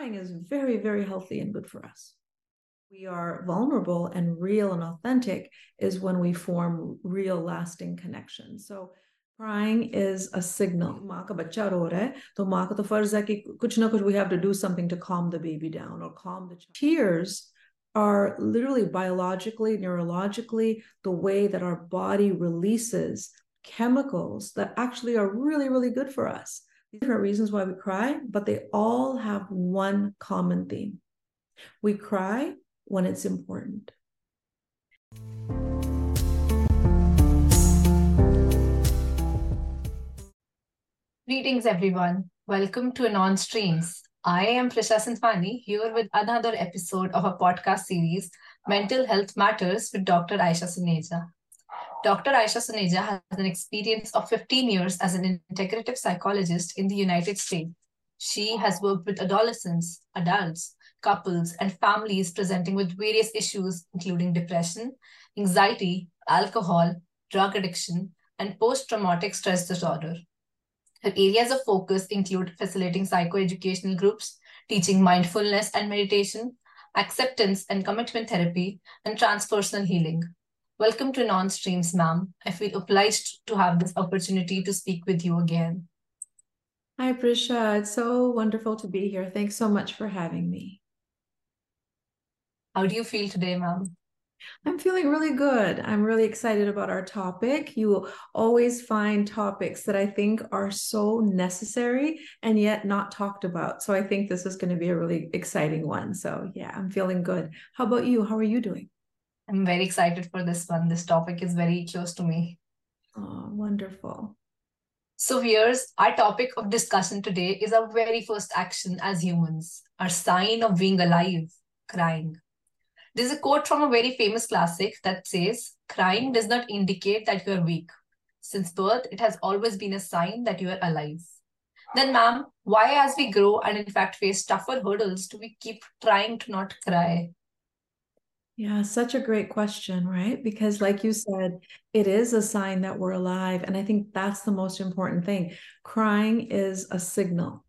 crying is very, very healthy and good for us. We are vulnerable and real and authentic is when we form real lasting connections. So crying is a signal. माँ का बच्चा रो रहा है तो माँ का तो फर्ज है कि कुछ ना कुछ we have to do something to calm the baby down or calm the child. Tears are literally biologically, neurologically, the way that our body releases chemicals that actually are really, really good for us. Different reasons why we cry, but they all have one common theme. We cry when it's important. Greetings, everyone. Welcome to Anon Streams. I am Prisha Sindhwani here with another episode of a podcast series, Mental Health Matters with Dr. Ayesha Suneja. Dr. Ayesha Suneja has an experience of 15 years as an integrative psychologist in the United States. She has worked with adolescents, adults, couples, and families presenting with various issues, including depression, anxiety, alcohol, drug addiction, and post traumatic stress disorder. Her areas of focus include facilitating psychoeducational groups, teaching mindfulness and meditation, acceptance and commitment therapy, and transpersonal healing. Welcome to Non-Streams, ma'am. I feel obliged to have this opportunity to speak with you again. Hi, Prisha. It's so wonderful to be here. Thanks so much for having me. How do you feel today, ma'am? I'm feeling really good. I'm really excited about our topic. You will always find topics that I think are so necessary and yet not talked about. So I think this is going to be a really exciting one. So, yeah, I'm feeling good. How about you? How are you doing? I'm very excited for this one. This topic is very close to me. Oh, wonderful. So, viewers, our topic of discussion today is our very first action as humans, our sign of being alive, crying. There's a quote from a very famous classic that says, Crying does not indicate that you are weak. Since birth, it has always been a sign that you are alive. Then, ma'am, why, as we grow and in fact face tougher hurdles, do we keep trying to not cry? Yeah, such a great question, right? Because, like you said, it is a sign that we're alive. And I think that's the most important thing. Crying is a signal.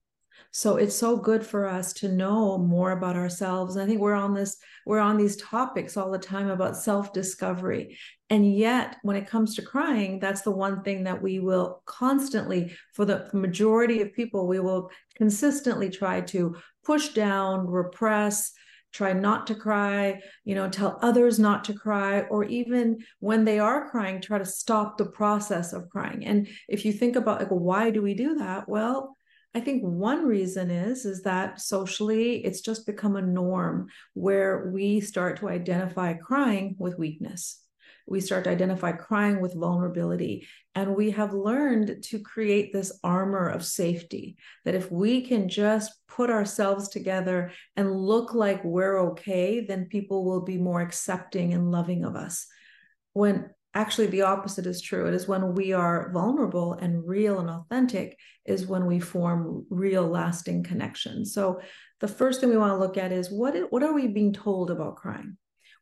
So it's so good for us to know more about ourselves. And I think we're on this, we're on these topics all the time about self-discovery. And yet, when it comes to crying, that's the one thing that we will constantly, for the majority of people, we will consistently try to push down, repress, try not to cry, you know, tell others not to cry, or even when they are crying, try to stop the process of crying. And if you think about like, why do we do that? Well, I think one reason is is that socially it's just become a norm where we start to identify crying with weakness. We start to identify crying with vulnerability. And we have learned to create this armor of safety that if we can just put ourselves together and look like we're okay, then people will be more accepting and loving of us. When actually the opposite is true it is when we are vulnerable and real and authentic is when we form real lasting connections so the first thing we want to look at is what what are we being told about crying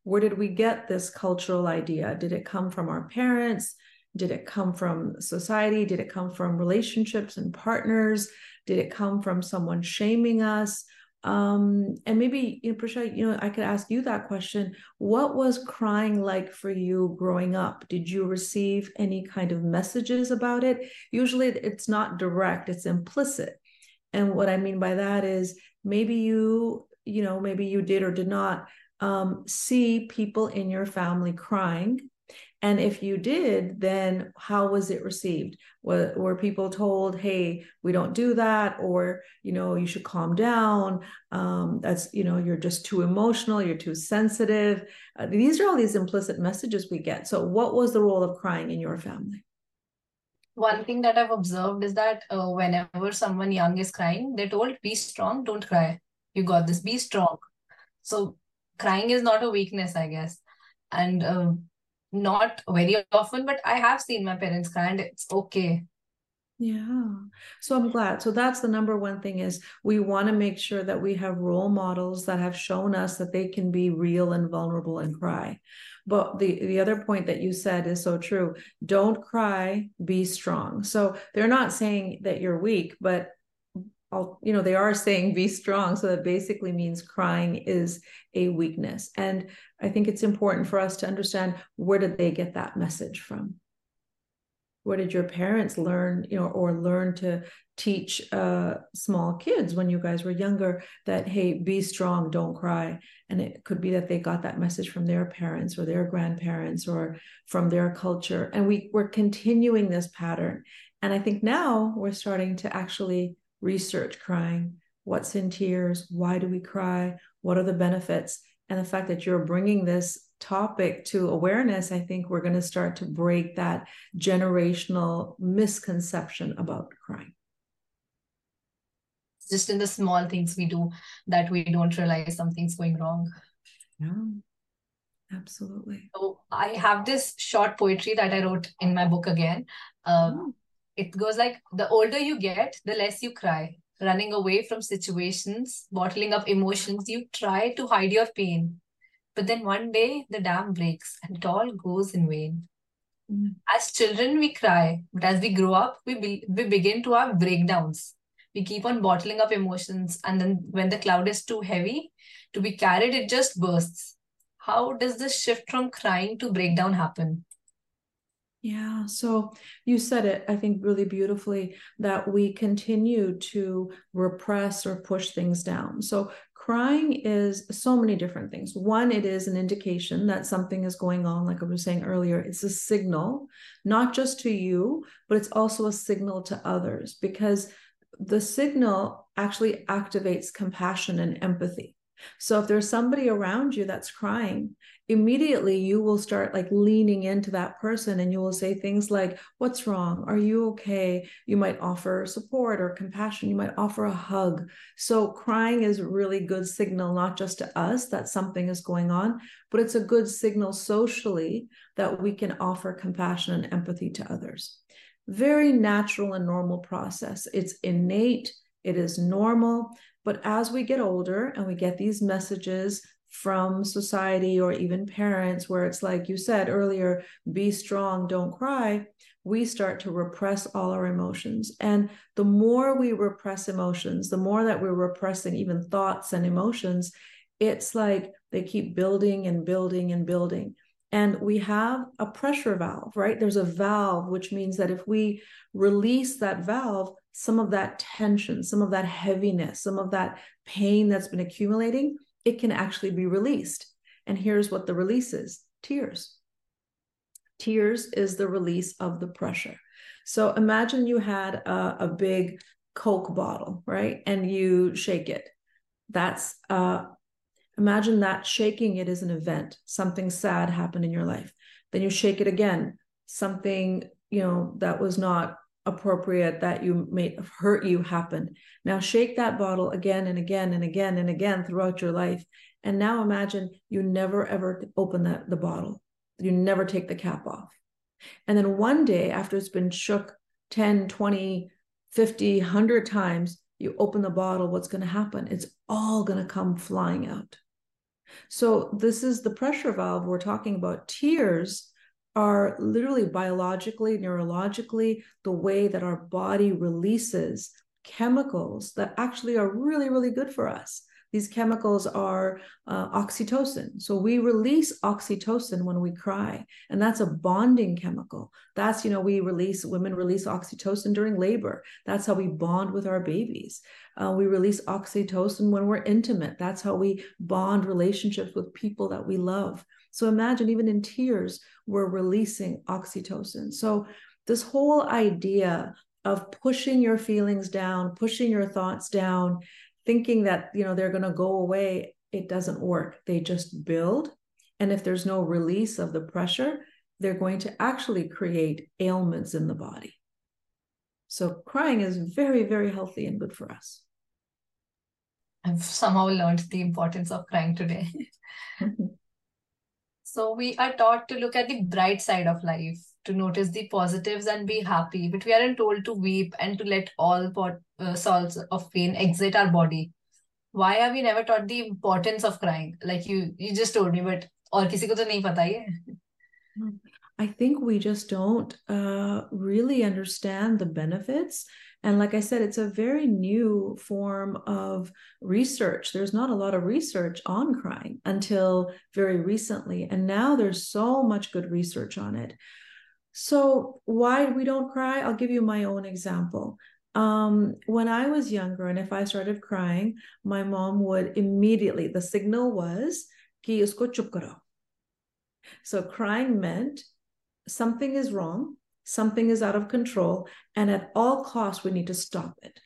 where did we get this cultural idea? Did it come from our parents? Did it come from society? Did it come from relationships and partners? Did it come from someone shaming us? Um and maybe you know Prisha, you know i could ask you that question. What was crying like for you growing up? Did you receive any kind of messages about it? Usually it's not direct it's implicit. And what i mean by that is maybe you you know maybe you did or did not um, see people in your family crying and if you did, then how was it received? Were, were people told, hey, we don't do that, or, you know, you should calm down. Um, that's, you know, you're just too emotional, you're too sensitive. Uh, these are all these implicit messages we get. So, what was the role of crying in your family? One thing that I've observed is that uh, whenever someone young is crying, they're told, be strong, don't cry. You got this, be strong. So, crying is not a weakness, I guess. And uh, not very often, but I have seen my parents cry and it's okay. Yeah. So I'm glad. So that's the number one thing is we want to make sure that we have role models that have shown us that they can be real and vulnerable and cry. But the the other point that you said is so true. Don't cry, be strong. So they're not saying that you're weak, but you know they are saying be strong. So that basically means crying is a weakness. And i think it's important for us to understand where did they get that message from? Where did your parents learn you know or learn to teach uh, small kids when you guys were younger that hey be strong don't cry? And it could be that they got that message from their parents or their grandparents or from their culture. And we we're continuing this pattern. And i think now we're starting to actually research crying what's in tears? Why do we cry? What are the benefits? And the fact that you're bringing this topic to awareness i think we're going to start to break that generational misconception about crying. Just in the small things we do that we don't realize something's going wrong. Yeah. Absolutely. So i have this short poetry that i wrote in my book again. Um, oh. It goes like the older you get the less you cry running away from situations, bottling up emotions. You try to hide your pain. But then one day the dam breaks and it all goes in vain. Mm. As children, we cry, but as we grow up, we, be, we begin to have breakdowns. We keep on bottling up emotions, and then when the cloud is too heavy to be carried, it just bursts. How does this shift from crying to breakdown happen? Yeah. So you said it, I think, really beautifully that we continue to repress or push things down. So crying is so many different things. One, it is an indication that something is going on. Like I was saying earlier, it's a signal, not just to you, but it's also a signal to others because the signal actually activates compassion and empathy. So if there's somebody around you that's crying, immediately you will start like leaning into that person and you will say things like, What's wrong? Are you okay? You might offer support or compassion. You might offer a hug. So crying is a really good signal, not just to us that something is going on, but it's a good signal socially that we can offer compassion and empathy to others. Very natural and normal process. It's innate, it is normal. But as we get older and we get these messages from society or even parents, where it's like you said earlier, be strong, don't cry, we start to repress all our emotions. And the more we repress emotions, the more that we're repressing even thoughts and emotions, it's like they keep building and building and building. And we have a pressure valve, right? There's a valve, which means that if we release that valve, some of that tension, some of that heaviness, some of that pain that's been accumulating, it can actually be released. And here's what the release is tears. Tears is the release of the pressure. So imagine you had a, a big Coke bottle, right? And you shake it. That's, uh, imagine that shaking it is an event. Something sad happened in your life. Then you shake it again. Something, you know, that was not appropriate that you may have hurt you happened. Now shake that bottle again and again and again and again throughout your life. And now imagine you never ever open that the bottle. You never take the cap off. And then one day after it's been shook 10, 20, 50, 100 times, you open the bottle, what's going to happen? It's all going to come flying out. So this is the pressure valve we're talking about. Tears are literally biologically, neurologically, the way that our body releases chemicals that actually are really, really good for us. These chemicals are uh, oxytocin. So we release oxytocin when we cry, and that's a bonding chemical. That's, you know, we release, women release oxytocin during labor. That's how we bond with our babies. Uh, we release oxytocin when we're intimate. That's how we bond relationships with people that we love. So imagine even in tears, we're releasing oxytocin. So this whole idea of pushing your feelings down, pushing your thoughts down, thinking that you know they're going to go away, it doesn't work. They just build. And if there's no release of the pressure, they're going to actually create ailments in the body. So crying is very, very healthy and good for us. I've somehow learned the importance of crying today. So we are taught to look at the bright side of life, to notice the positives and be happy, but we aren't told to weep and to let all pot, uh, salts of pain exit our body. Why are we never taught the importance of crying? Like you, you just told me, but और किसी को तो नहीं पता I think we just don't uh, really understand the benefits And like I said, it's a very new form of research. There's not a lot of research on crying until very recently. And now there's so much good research on it. So, why we don't cry? I'll give you my own example. Um, when I was younger, and if I started crying, my mom would immediately, the signal was, ki usko chup karo. So crying meant something is wrong, something is out of control, and at all costs, we need to stop it.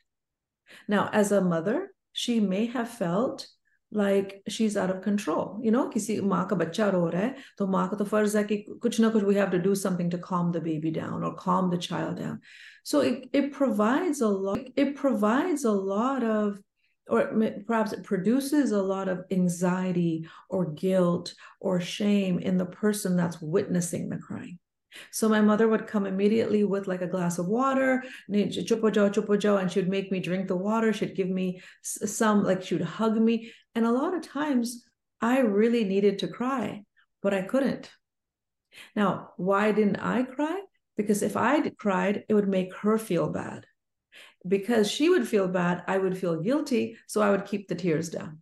Now, as a mother, she may have felt like she's out of control. You know, kisi maa ka bacha ro hai, to maa ka to farz hai ki kuch na kuch we have to do something to calm the baby down or calm the child down so it, it provides a lot it provides a lot of or perhaps it produces a lot of anxiety or guilt or shame in the person that's witnessing the crying so my mother would come immediately with like a glass of water, and she'd make me drink the water. She'd give me some, like she would hug me. And a lot of times I really needed to cry, but I couldn't. Now, why didn't I cry? Because if I cried, it would make her feel bad. Because she would feel bad, I would feel guilty. So I would keep the tears down.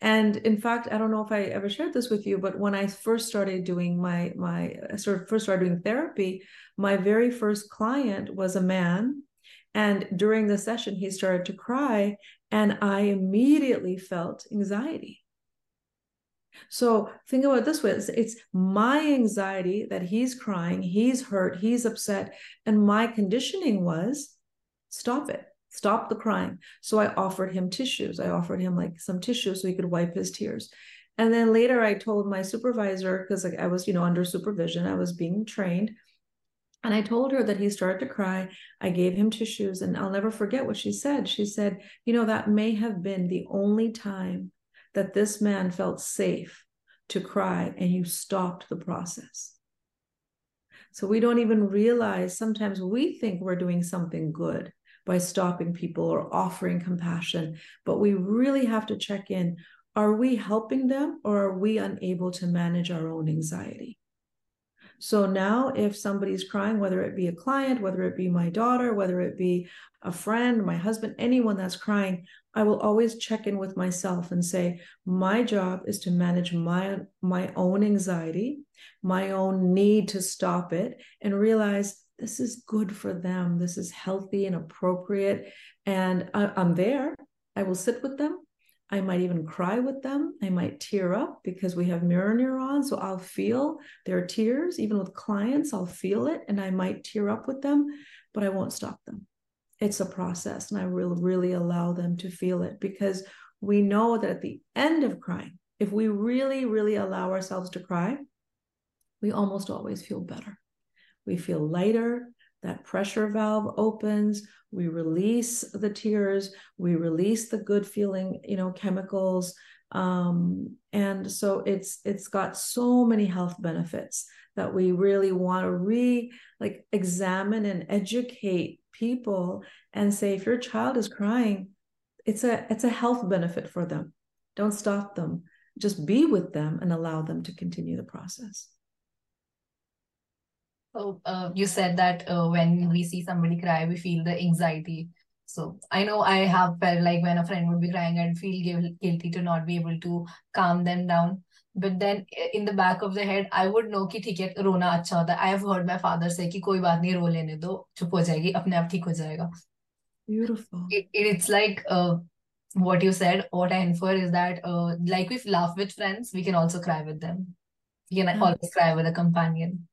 And in fact, I don't know if I ever shared this with you, but when I first started doing my my uh, sort of first started doing therapy, my very first client was a man. And during the session, he started to cry, and I immediately felt anxiety. So think about it this way it's, it's, my anxiety that he's crying, he's hurt, he's upset. And my conditioning was stop it stop the crying. So I offered him tissues. I offered him like some tissues so he could wipe his tears. And then later I told my supervisor, because like I was, you know, under supervision, I was being trained. And I told her that he started to cry. I gave him tissues, and I'll never forget what she said. She said, You know, that may have been the only time that this man felt safe to cry, and you stopped the process. So we don't even realize sometimes we think we're doing something good by stopping people or offering compassion. But we really have to check in are we helping them or are we unable to manage our own anxiety? So now, if somebody's crying, whether it be a client, whether it be my daughter, whether it be a friend, my husband, anyone that's crying, I will always check in with myself and say, my job is to manage my my own anxiety, my own need to stop it, and realize this is good for them. This is healthy and appropriate. And I, I'm there. I will sit with them. I might even cry with them. I might tear up because we have mirror neurons. So I'll feel their tears. Even with clients, I'll feel it and I might tear up with them, but I won't stop them. It's a process and I will really allow them to feel it because we know that at the end of crying, if we really, really allow ourselves to cry, we almost always feel better we feel lighter. That pressure valve opens. We release the tears. We release the good feeling, you know, chemicals. Um, and so it's it's got so many health benefits that we really want to re like examine and educate people and say if your child is crying it's a it's a health benefit for them don't stop them just be with them and allow them to continue the process uh, you said that uh, when we see somebody cry, we feel the anxiety. So I know I have felt like when a friend would be crying, I'd feel guilty to not be able to calm them down. But then in the back of the head, I would know कि ठीक है रोना अच्छा होता है. I have heard my father say कि कोई बात नहीं रो लेने दो चुप हो जाएगी अपने आप ठीक हो जाएगा. Beautiful. It, it's like uh, what you said. What I infer is that uh, like we laugh with friends, we can also cry with them. You can always cry with a companion.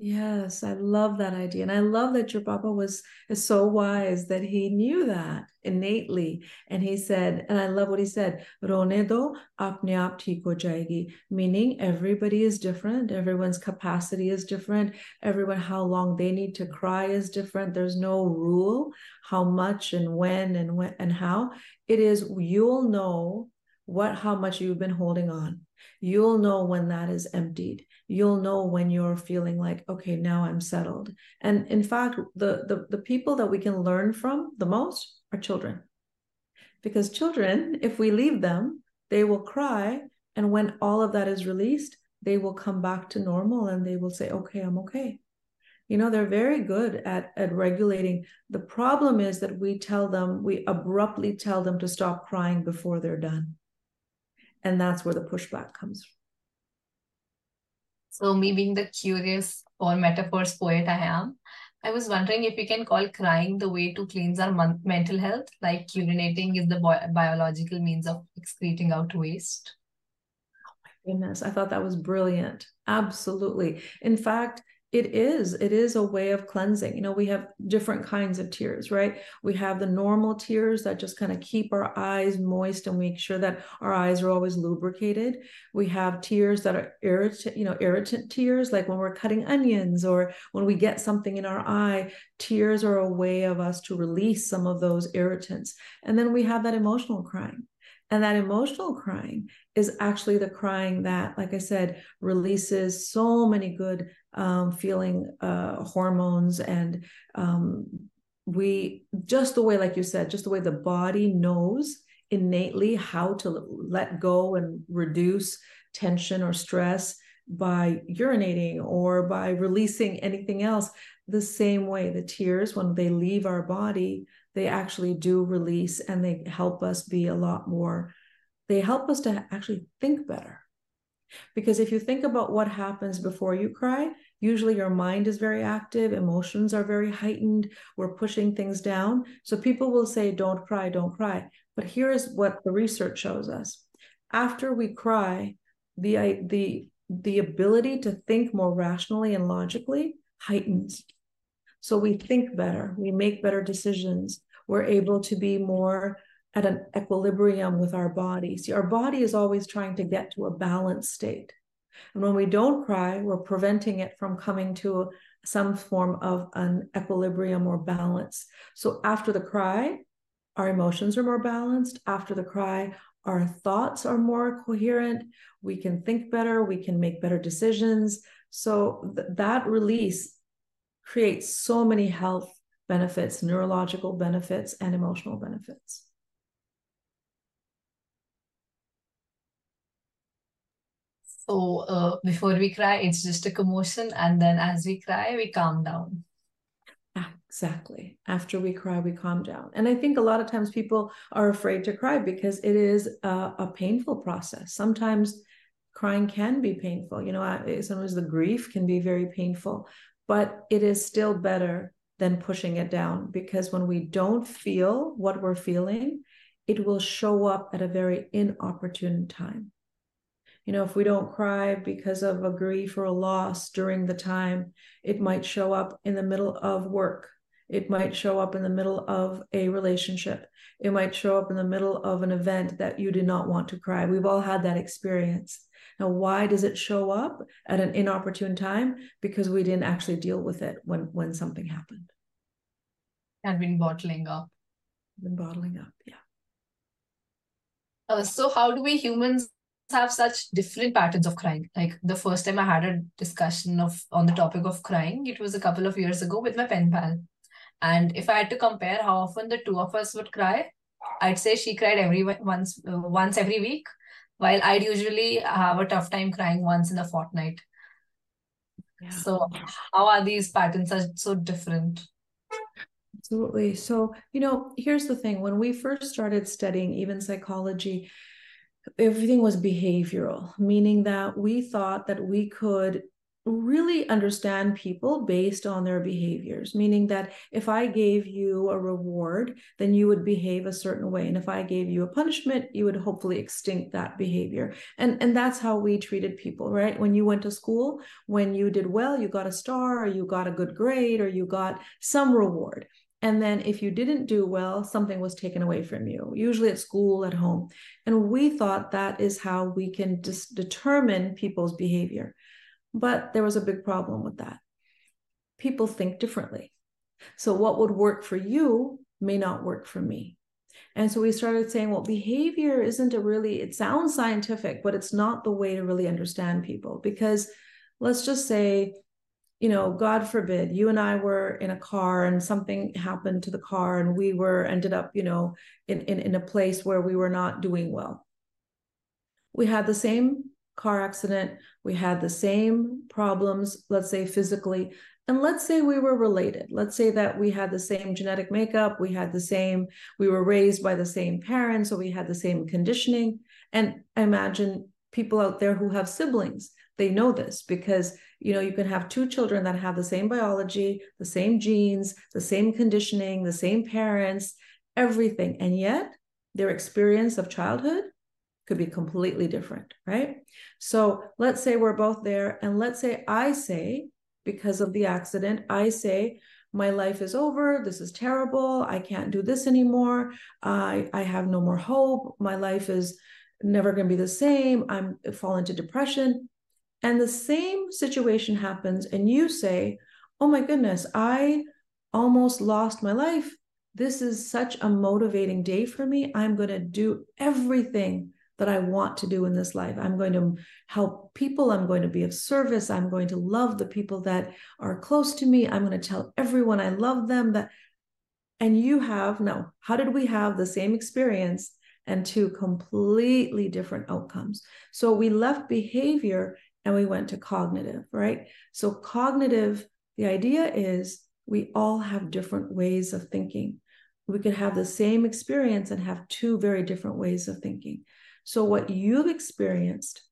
Yes, I love that idea. And I love that your papa was is so wise that he knew that innately. And he said, and I love what he said, Rone do apne aap ho jayegi. Meaning everybody is different, everyone's capacity is different, everyone how long they need to cry is different. There's no rule how much and when and when and how. It is you'll know what how much you've been holding on. You'll know when that is emptied you'll know when you're feeling like okay now i'm settled and in fact the, the the people that we can learn from the most are children because children if we leave them they will cry and when all of that is released they will come back to normal and they will say okay i'm okay You know, they're very good at, at regulating. The problem is that we tell them, we abruptly tell them to stop crying before they're done. And that's where the pushback comes from. So, me being the curious or metaphors poet I am, I was wondering if we can call crying the way to cleanse our mental health, like urinating is the bi- biological means of excreting out waste. Oh my goodness, I thought that was brilliant. Absolutely. In fact, it is it is a way of cleansing. You know we have different kinds of tears right? We have the normal tears that just kind of keep our eyes moist and make sure that our eyes are always lubricated. We have tears that are irritant you know irritant tears like when we're cutting onions or when we get something in our eye tears are a way of us to release some of those irritants. And then we have that emotional crying and that emotional crying is actually the crying that, like I said, releases so many good um, feeling uh, hormones. And um, we, just the way, like you said, just the way the body knows innately how to let go and reduce tension or stress by urinating or by releasing anything else the same way the tears when they leave our body they actually do release and they help us be a lot more, they help us to actually think better. Because if you think about what happens before you cry, usually your mind is very active, emotions are very heightened, we're pushing things down. So people will say, don't cry, don't cry. But here's what the research shows us. After we cry, the, the, the ability to think more rationally and logically heightens. So we think better, we make better decisions, we're able to be more at an equilibrium with our body. See, our body is always trying to get to a balanced state. And when we don't cry, we're preventing it from coming to some form of an equilibrium or balance. So after the cry, our emotions are more balanced. After the cry, our thoughts are more coherent. We can think better. We can make better decisions. So th- that release creates so many health benefits, neurological benefits, and emotional benefits. So uh, before we cry, it's just a commotion, and then as we cry, we calm down. Exactly. After we cry, we calm down. And I think a lot of times people are afraid to cry because it is a, a painful process. Sometimes crying can be painful. You know, sometimes the grief can be very painful, but it is still better than pushing it down because when we don't feel what we're feeling, it will show up at a very inopportune time. You know, if we don't cry because of a grief or a loss during the time, it might show up in the middle of work. It might show up in the middle of a relationship. It might show up in the middle of an event that you did not want to cry. We've all had that experience. Now, why does it show up at an inopportune time? Because we didn't actually deal with it when when something happened. And been bottling up. Been bottling up, yeah. Uh, so, how do we humans have such different patterns of crying? Like the first time I had a discussion of on the topic of crying, it was a couple of years ago with my pen pal. And if I had to compare how often the two of us would cry, I'd say she cried every once uh, once every week, while I'd usually have a tough time crying once in a fortnight. Yeah. So how are these patterns are so different? Absolutely. So, you know, here's the thing when we first started studying even psychology, everything was behavioral, meaning that we thought that we could really understand people based on their behaviors, meaning that if I gave you a reward, then you would behave a certain way. And if I gave you a punishment, you would hopefully extinct that behavior. And, and that's how we treated people, right? When you went to school, when you did well, you got a star or you got a good grade or you got some reward. And then if you didn't do well, something was taken away from you, usually at school, at home. And we thought that is how we can dis- determine people's behavior. But there was a big problem with that. People think differently. So, what would work for you may not work for me. And so we started saying, well, behavior isn't a really, it sounds scientific, but it's not the way to really understand people. Because let's just say, you know, God forbid, you and I were in a car and something happened to the car and we were ended up, you know, in, in, in a place where we were not doing well. We had the same car accident. We had the same problems, let's say physically, and let's say we were related. Let's say that we had the same genetic makeup. We had the same we were raised by the same parents or we had the same conditioning. And I imagine people out there who have siblings. They know this because you know you can have two children that have the same biology the same genes the same conditioning the same parents everything. And yet their experience of childhood could be completely different right so let's say we're both there and let's say i say because of the accident, I say, my life is over. This is terrible. I can't do this anymore. I, I have no more hope. My life is never going to be the same. I'm fall into depression. And the same situation happens, and you say, Oh my goodness, I almost lost my life. This is such a motivating day for me. I'm going to do everything that I want to do in this life. I'm going to help people. I'm going to be of service. I'm going to love the people that are close to me. I'm going to tell everyone I love them that and you have no. How did we have the same experience and two completely different outcomes? So we left behavior and we went to cognitive, right? So cognitive the idea is we all have different ways of thinking. We could have the same experience and have two very different ways of thinking. So, what you've experienced,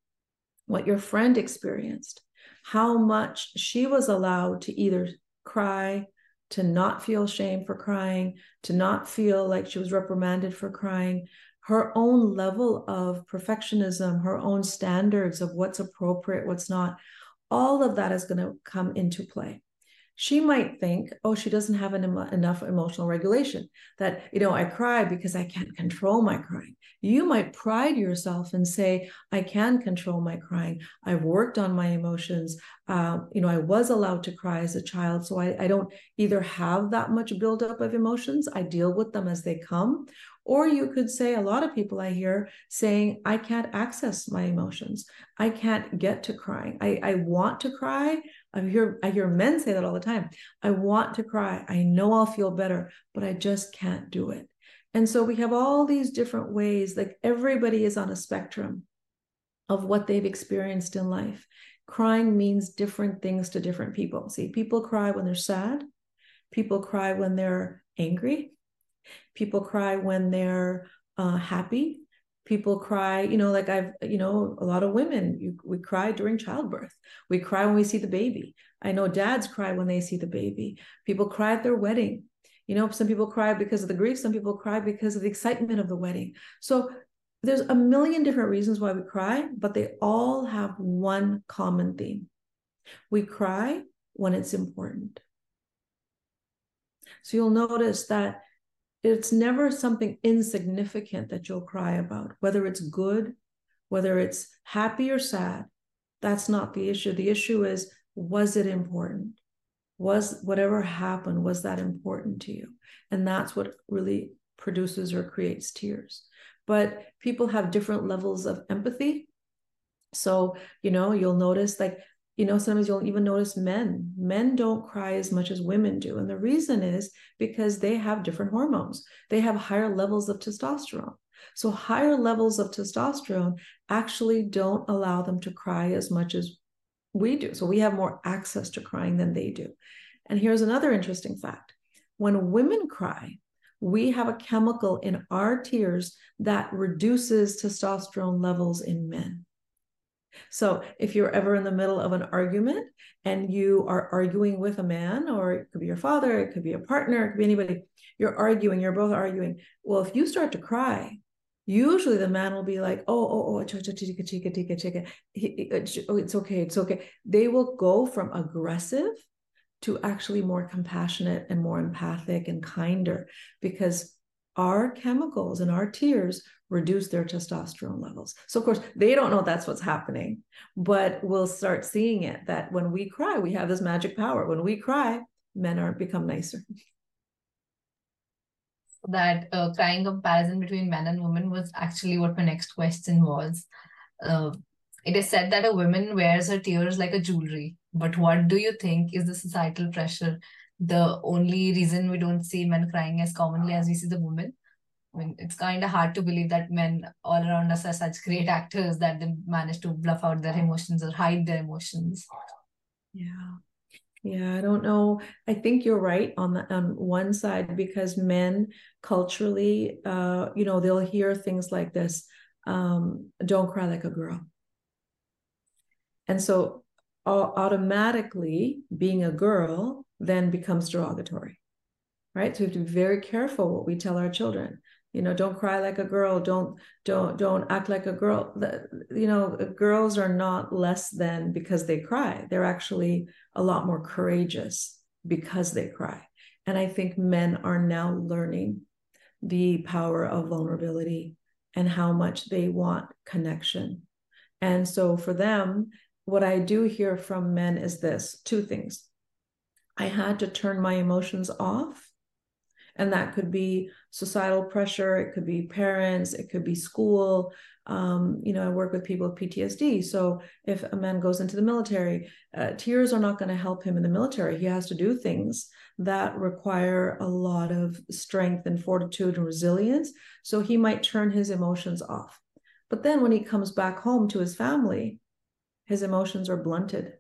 what your friend experienced, how much she was allowed to either cry, to not feel shame for crying, to not feel like she was reprimanded for crying, her own level of perfectionism, her own standards of what's appropriate, what's not, all of that is going to come into play she might think, oh, she doesn't have an, enough emotional regulation, that, you know, I cry because I can't control my crying. You might pride yourself and say, I can control my crying. I've worked on my emotions. Uh, you know, I was allowed to cry as a child. So I, I don't either have that much buildup of emotions, I deal with them as they come, or you could say, a lot of people I hear saying, I can't access my emotions. I can't get to crying. I, I want to cry. I hear, I hear men say that all the time. I want to cry. I know I'll feel better, but I just can't do it. And so we have all these different ways, like everybody is on a spectrum of what they've experienced in life. Crying means different things to different people. See, people cry when they're sad, people cry when they're angry, People cry when they're uh, happy. People cry, you know, like I've, you know, a lot of women, you, we cry during childbirth. We cry when we see the baby. I know dads cry when they see the baby. People cry at their wedding. You know, some people cry because of the grief, some people cry because of the excitement of the wedding. So there's a million different reasons why we cry, but they all have one common theme. We cry when it's important. So you'll notice that it's never something insignificant that you'll cry about, whether it's good, whether it's happy or sad. That's not the issue. The issue is, was it important? Was whatever happened, was that important to you? And that's what really produces or creates tears. But people have different levels of empathy. So, you know, you'll notice like you know sometimes you'll even notice men men don't cry as much as women do. And the reason is because they have different hormones. They have higher levels of testosterone. So higher levels of testosterone actually don't allow them to cry as much as we do. So we have more access to crying than they do. And here's another interesting fact. When women cry we have a chemical in our tears that reduces testosterone levels in men so if you're ever in the middle of an argument and you are arguing with a man, or it could be your father, it could be a partner, it could be anybody, you're arguing, you're both arguing. Well, if you start to cry, usually the man will be like, oh, oh, oh, chica, chica, chica, chica, chica. Uh, oh, it's okay, it's okay. They will go from aggressive to actually more compassionate and more empathic and kinder because our chemicals and our tears reduce their testosterone levels. So, of course, they don't know that's what's happening, but we'll start seeing it that when we cry, we have this magic power. When we cry, men are become nicer. That uh, crying comparison between men and women was actually what my next question was. Uh, it is said that a woman wears her tears like a jewelry, but what do you think is the societal pressure? The only reason we don't see men crying as commonly as we see the women I mean, it's kind of hard to believe that men all around us are such great actors that they manage to bluff out their emotions or hide their emotions. Yeah. Yeah, I don't know. I think you're right on the on one side because men culturally, uh, you know, they'll hear things like this, um, don't cry like a girl. And so automatically being a girl then becomes derogatory. Right. So we have to be very careful what we tell our children you know don't cry like a girl don't don't don't act like a girl. You know girls are not less than because they cry. They're actually a lot more courageous because they cry. And i think men are now learning the power of vulnerability and how much they want connection. And so for them what i do hear from men is this two things. I had to turn my emotions off and that could be societal pressure it could be parents it could be school. Um, you know i work with people with ptsd so if a man goes into the military uh, tears are not going to help him in the military. He has to do things that require a lot of strength and fortitude and resilience. So he might turn his emotions off. But then when he comes back home to his family his emotions are blunted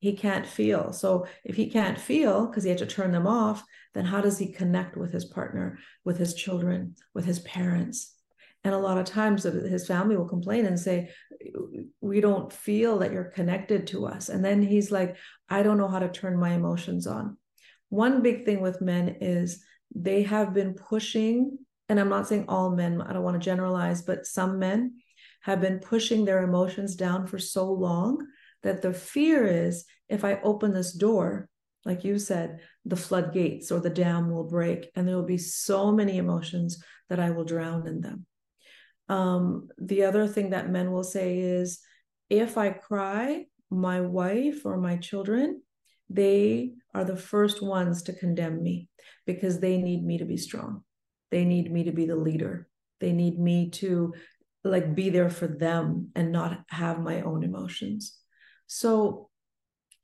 he can't feel. So if he can't feel because he had to turn them off, then how does he connect with his partner, with his children, with his parents? And a lot of times his family will complain and say, We don't feel that you're connected to us. And then he's like, I don't know how to turn my emotions on. One big thing with men is they have been pushing, and I'm not saying all men, I don't want to generalize, but some men have been pushing their emotions down for so long that the fear is if I open this door, like you said, the floodgates or the dam will break, and there will be so many emotions that I will drown in them. Um, the other thing that men will say is if I cry, my wife or my children, they are the first ones to condemn me because they need me to be strong. They need me to be the leader. They need me to like be there for them and not have my own emotions. So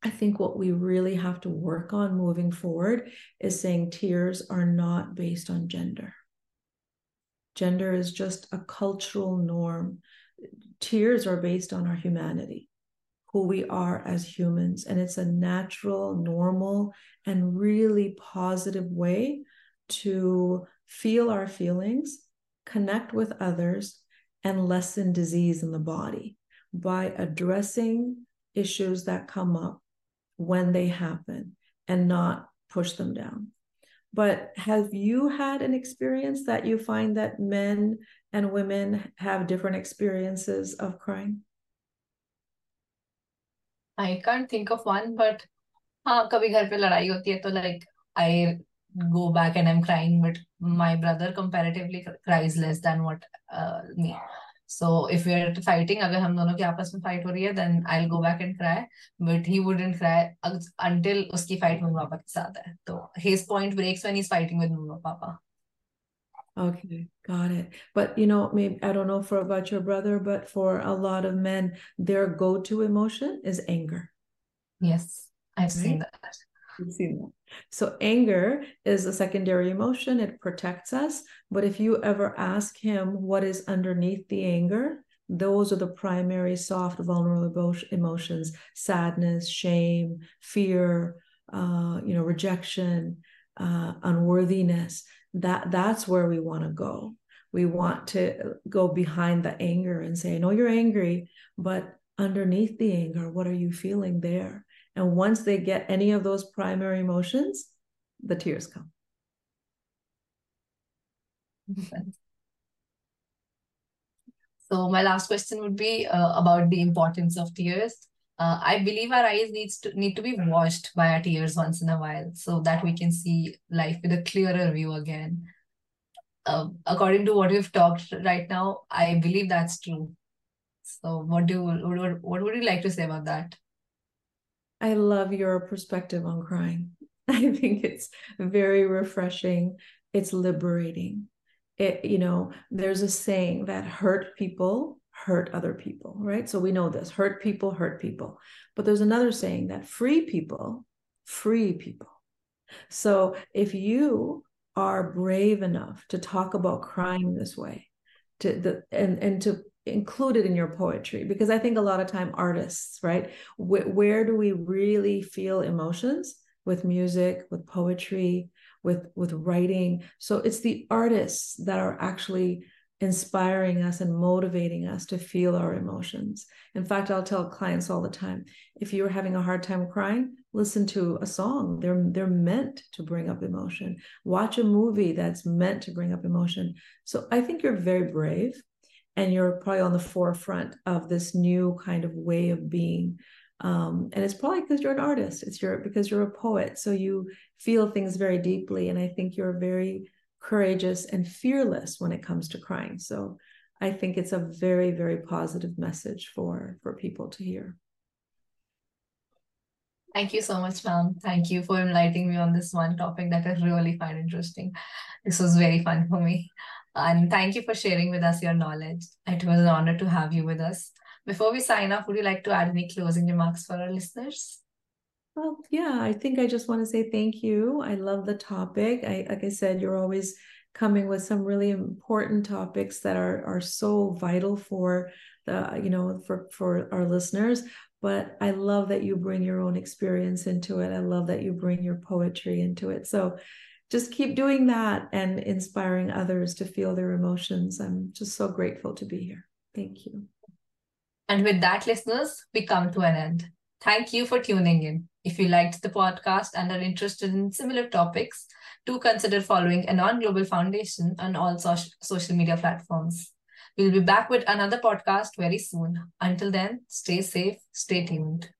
I think what we really have to work on moving forward is saying tears are not based on gender. Gender is just a cultural norm. Tears are based on our humanity, who we are as humans. And it's a natural, normal, and really positive way to feel our feelings, connect with others, and lessen disease in the body by addressing issues that come up when they happen and not push them down. But have you had an experience that you find that men and women have different experiences of crying? I can't think of one, but हाँ कभी घर पे लड़ाई होती है तो like I go back and I'm crying, but my brother comparatively cries less than what uh, me. So if we are fighting अगर हम दोनों के आपस में फाइट हो रही है then I will go back and cry but he wouldn't cry until उसकी फाइट मम्मी पापा के साथ है तो his point breaks when he is fighting with mummy papa Okay, got it. But you know, maybe I don't know for about your brother, but for a lot of men, their go-to emotion is anger. Yes, I've right? seen that. So anger is a secondary emotion. It protects us. But if you ever ask him what is underneath the anger, those are the primary soft, vulnerable emotions: sadness, shame, fear, uh, you know, rejection, uh, unworthiness. That that's where we want to go. We want to go behind the anger and say, "No, you're angry," but underneath the anger, what are you feeling there? And once they get any of those primary emotions, the tears come. So my last question would be uh, about the importance of tears. Uh, I believe our eyes needs to need to be washed by our tears once in a while, so that we can see life with a clearer view again. Uh, according to what we've talked right now, I believe that's true. So, what do what, what would you like to say about that? I love your perspective on crying. I think it's very refreshing. It's liberating. It, you know, there's a saying that hurt people hurt other people, right? So we know this hurt people hurt people. But there's another saying that free people free people. So if you are brave enough to talk about crying this way, to the and and to include it in your poetry because i think a lot of time artists right wh- where do we really feel emotions with music with poetry with with writing so it's the artists that are actually inspiring us and motivating us to feel our emotions. In fact, I'll tell clients all the time if you're having a hard time crying, listen to a song. They're they're meant to bring up emotion. Watch a movie that's meant to bring up emotion. So I think you're very brave and you're probably on the forefront of this new kind of way of being. Um, and it's probably because you're an artist. It's your because you're a poet. So you feel things very deeply. And I think you're very courageous and fearless when it comes to crying. So I think it's a very, very positive message for for people to hear. Thank you so much, ma'am. Thank you for enlightening me on this one topic that I really find interesting. This was very fun for me. And thank you for sharing with us your knowledge. It was an honor to have you with us. Before we sign off, would you like to add any closing remarks for our listeners? Well, yeah, I think I just want to say thank you. I love the topic. I like I said, you're always coming with some really important topics that are are so vital for the you know for for our listeners but i love that you bring your own experience into it i love that you bring your poetry into it so just keep doing that and inspiring others to feel their emotions i'm just so grateful to be here thank you and with that listeners we come to an end thank you for tuning in if you liked the podcast and are interested in similar topics, do consider following Anon Global Foundation on all so- social media platforms. We'll be back with another podcast very soon. Until then, stay safe, stay tuned.